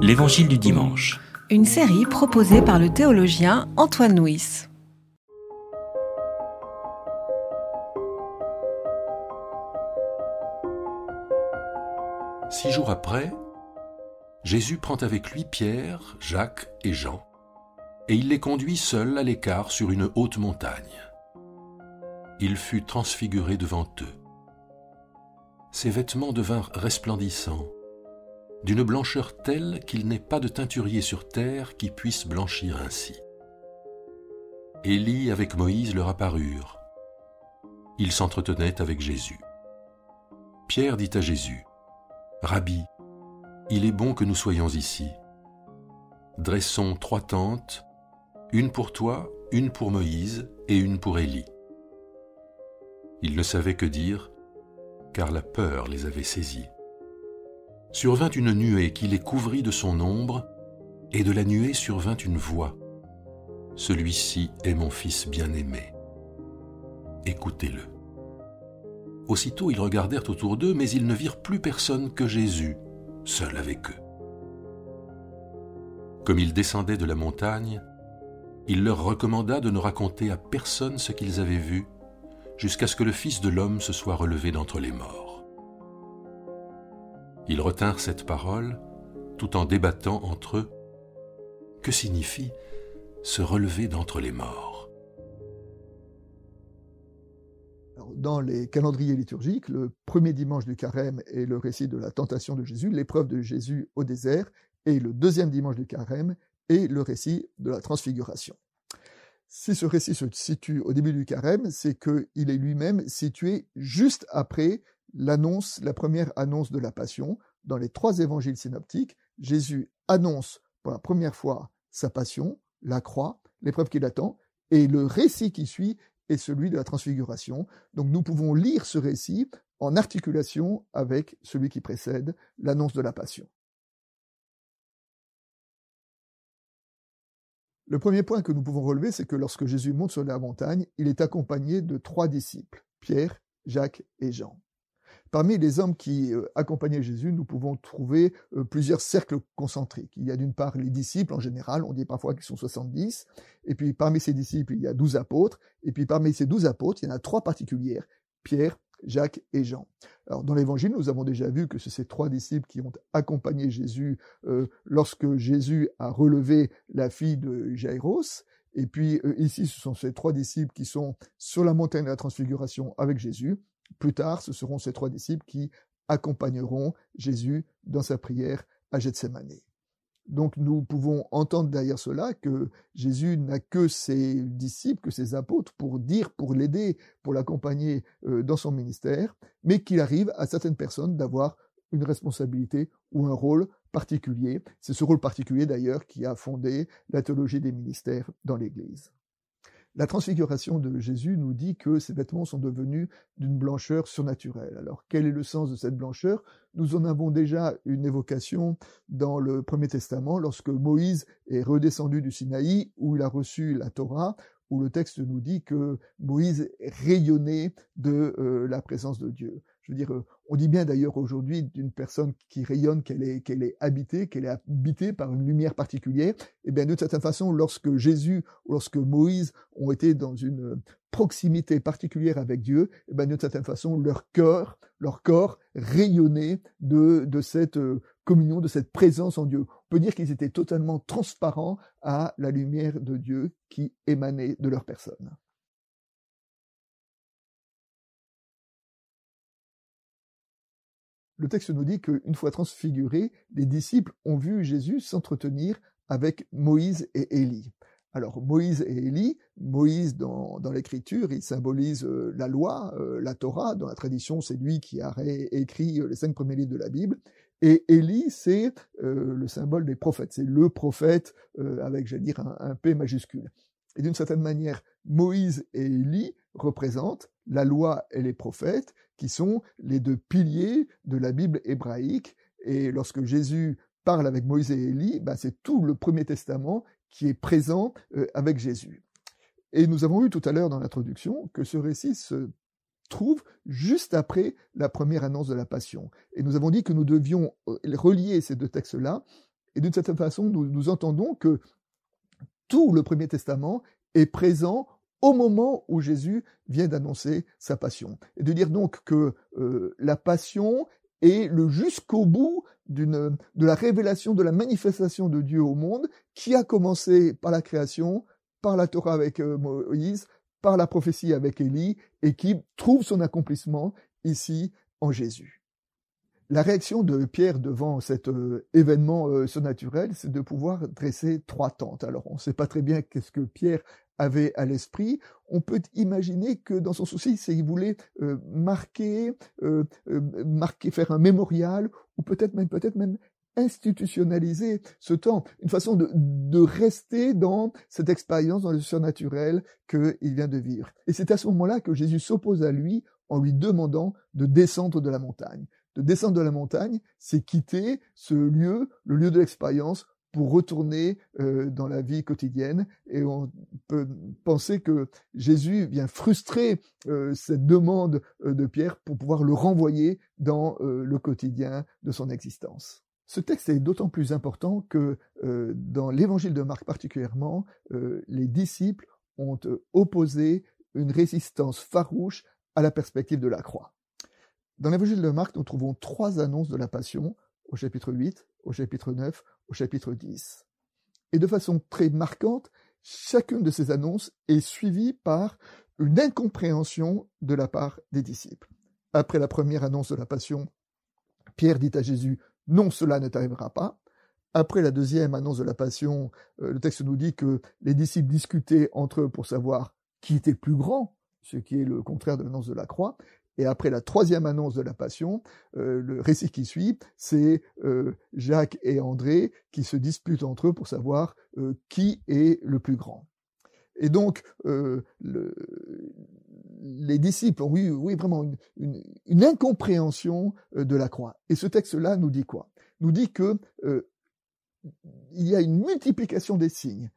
L'Évangile du dimanche. Une série proposée par le théologien Antoine Nuis. Six jours après, Jésus prend avec lui Pierre, Jacques et Jean, et il les conduit seuls à l'écart sur une haute montagne. Il fut transfiguré devant eux. Ses vêtements devinrent resplendissants, d'une blancheur telle qu'il n'est pas de teinturier sur terre qui puisse blanchir ainsi. Élie avec Moïse leur apparurent. Ils s'entretenaient avec Jésus. Pierre dit à Jésus, Rabbi, il est bon que nous soyons ici. Dressons trois tentes, une pour toi, une pour Moïse et une pour Élie. Il ne savait que dire, car la peur les avait saisis. Survint une nuée qui les couvrit de son ombre, et de la nuée survint une voix. Celui-ci est mon fils bien-aimé. Écoutez-le. Aussitôt ils regardèrent autour d'eux, mais ils ne virent plus personne que Jésus, seul avec eux. Comme ils descendaient de la montagne, il leur recommanda de ne raconter à personne ce qu'ils avaient vu, jusqu'à ce que le Fils de l'homme se soit relevé d'entre les morts. Ils retinrent cette parole tout en débattant entre eux. Que signifie se relever d'entre les morts? Dans les calendriers liturgiques, le premier dimanche du carême est le récit de la tentation de Jésus, l'épreuve de Jésus au désert, et le deuxième dimanche du carême est le récit de la transfiguration. Si ce récit se situe au début du carême, c'est qu'il est lui-même situé juste après l'annonce, la première annonce de la passion. Dans les trois évangiles synoptiques, Jésus annonce pour la première fois sa passion, la croix, l'épreuve qui l'attend, et le récit qui suit est celui de la transfiguration. Donc nous pouvons lire ce récit en articulation avec celui qui précède l'annonce de la passion. Le premier point que nous pouvons relever, c'est que lorsque Jésus monte sur la montagne, il est accompagné de trois disciples, Pierre, Jacques et Jean. Parmi les hommes qui euh, accompagnaient Jésus, nous pouvons trouver euh, plusieurs cercles concentriques. Il y a d'une part les disciples en général, on dit parfois qu'ils sont 70, et puis parmi ces disciples, il y a douze apôtres, et puis parmi ces douze apôtres, il y en a trois particulières, Pierre, Jacques et Jean. Alors dans l'évangile, nous avons déjà vu que c'est ces trois disciples qui ont accompagné Jésus euh, lorsque Jésus a relevé la fille de Jaïros. Et puis ici, ce sont ces trois disciples qui sont sur la montagne de la transfiguration avec Jésus. Plus tard, ce seront ces trois disciples qui accompagneront Jésus dans sa prière à Gethsemane. Donc nous pouvons entendre derrière cela que Jésus n'a que ses disciples, que ses apôtres pour dire, pour l'aider, pour l'accompagner euh, dans son ministère, mais qu'il arrive à certaines personnes d'avoir une responsabilité ou un rôle particulier. C'est ce rôle particulier d'ailleurs qui a fondé la théologie des ministères dans l'Église. La transfiguration de Jésus nous dit que ses vêtements sont devenus d'une blancheur surnaturelle. Alors quel est le sens de cette blancheur? Nous en avons déjà une évocation dans le Premier Testament lorsque Moïse est redescendu du Sinaï où il a reçu la Torah où le texte nous dit que Moïse rayonnait de euh, la présence de Dieu. Je veux dire, euh, on dit bien d'ailleurs aujourd'hui d'une personne qui rayonne qu'elle est, habitée, qu'elle est habitée par une lumière particulière. Et eh bien, d'une certaine façon, lorsque Jésus ou lorsque Moïse ont été dans une proximité particulière avec Dieu, eh bien, d'une certaine façon, leur cœur, leur corps rayonnait de, de cette euh, communion, de cette présence en Dieu. On peut dire qu'ils étaient totalement transparents à la lumière de Dieu qui émanait de leur personne. Le texte nous dit qu'une fois transfigurés, les disciples ont vu Jésus s'entretenir avec Moïse et Élie. Alors Moïse et Élie, Moïse dans, l'écriture, il symbolise euh, la loi, euh, la Torah, dans la tradition c'est lui qui a écrit euh, les cinq premiers livres de la Bible, et Élie c'est le symbole des prophètes, c'est le prophète avec, j'allais dire, un, un P majuscule. Et d'une certaine manière, Moïse et Élie représentent la loi et les prophètes, qui sont les deux piliers de la Bible hébraïque. Et lorsque Jésus parle avec Moïse et Élie, bah, c'est tout le Premier Testament qui est présent euh, avec Jésus. Et nous avons vu tout à l'heure dans l'introduction que ce récit se trouve juste après la première annonce de la Passion. Et nous avons dit que nous devions euh, relier ces deux textes-là Et d'une certaine façon, nous entendons que tout le Premier Testament est présent au moment où Jésus vient d'annoncer sa passion. Et de dire donc que euh, la passion est le jusqu'au bout de la révélation, de la manifestation de Dieu au monde, qui a commencé par la création, par la Torah avec euh, Moïse, par la prophétie avec Élie, et qui trouve son accomplissement ici en Jésus. La réaction de Pierre devant cet euh, événement surnaturel, c'est de pouvoir dresser trois tentes. Alors, on ne sait pas très bien qu'est-ce que Pierre avait à l'esprit. On peut imaginer que dans son souci, c'est qu'il voulait euh, marquer, marquer, faire un mémorial, ou peut-être même, peut-être même institutionnaliser ce temps, une façon de, de rester dans cette expérience, dans le surnaturel qu'il vient de vivre. Et c'est à ce moment-là que Jésus s'oppose à lui en lui demandant de descendre de la montagne. De descendre de la montagne, c'est quitter ce lieu, le lieu de l'expérience, pour retourner euh, dans la vie quotidienne. Et on peut penser que Jésus vient frustrer euh, cette demande euh, de Pierre pour pouvoir le renvoyer dans le quotidien de son existence. Ce texte est d'autant plus important que dans l'évangile de Marc particulièrement, les disciples ont opposé une résistance farouche à la perspective de la croix. Dans l'évangile de Marc, nous trouvons trois annonces de la Passion, au chapitre 8, au chapitre 9, au chapitre 10. Et de façon très marquante, chacune de ces annonces est suivie par une incompréhension de la part des disciples. Après la première annonce de la Passion, Pierre dit à Jésus, non, cela ne t'arrivera pas. Après la deuxième annonce de la Passion, euh, le texte nous dit que les disciples discutaient entre eux pour savoir qui était plus grand, ce qui est le contraire de l'annonce de la croix. Et après la troisième annonce de la Passion, euh, le récit qui suit, c'est euh, Jacques et André qui se disputent entre eux pour savoir euh, qui est le plus grand. Et donc, le, les disciples ont eu oui, vraiment une, une, une, incompréhension de la croix. Et ce texte-là nous dit quoi? Nous dit que il y a une multiplication des signes.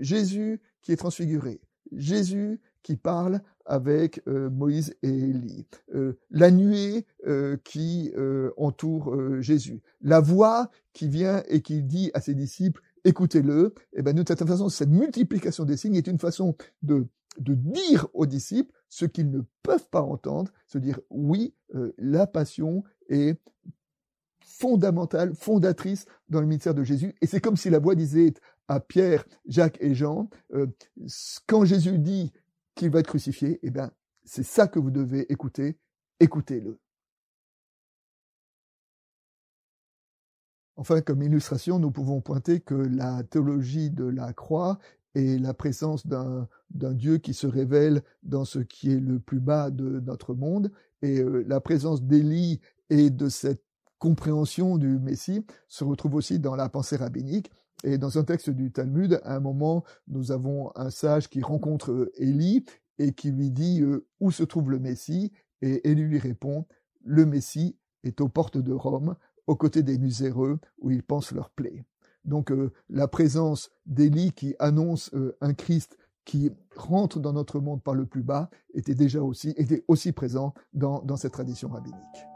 Jésus qui est transfiguré, Jésus qui parle avec euh, Moïse et Élie, euh, la nuée euh, qui entoure Jésus, la voix qui vient et qui dit à ses disciples écoutez-le, et eh ben de cette façon, cette multiplication des signes est une façon de, de dire aux disciples ce qu'ils ne peuvent pas entendre, se dire oui, la passion est fondamentale, fondatrice dans le ministère de Jésus, et c'est comme si la voix disait à Pierre, Jacques et Jean, quand Jésus dit qu'il va être crucifié, eh bien, c'est ça que vous devez écouter, écoutez-le. Enfin, comme illustration, nous pouvons pointer que la théologie de la croix est la présence d'un Dieu qui se révèle dans ce qui est le plus bas de notre monde, et euh, la présence d'Élie et de cette compréhension du Messie se retrouve aussi dans la pensée rabbinique, et dans un texte du Talmud, à un moment, nous avons un sage qui rencontre euh, Élie et qui lui dit euh, où se trouve le Messie, et Élie lui répond le Messie est aux portes de Rome, aux côtés des miséreux où ils pensent leur plaie. Donc euh, la présence d'Élie qui annonce un Christ qui rentre dans notre monde par le plus bas était déjà aussi était aussi présent dans, dans cette tradition rabbinique.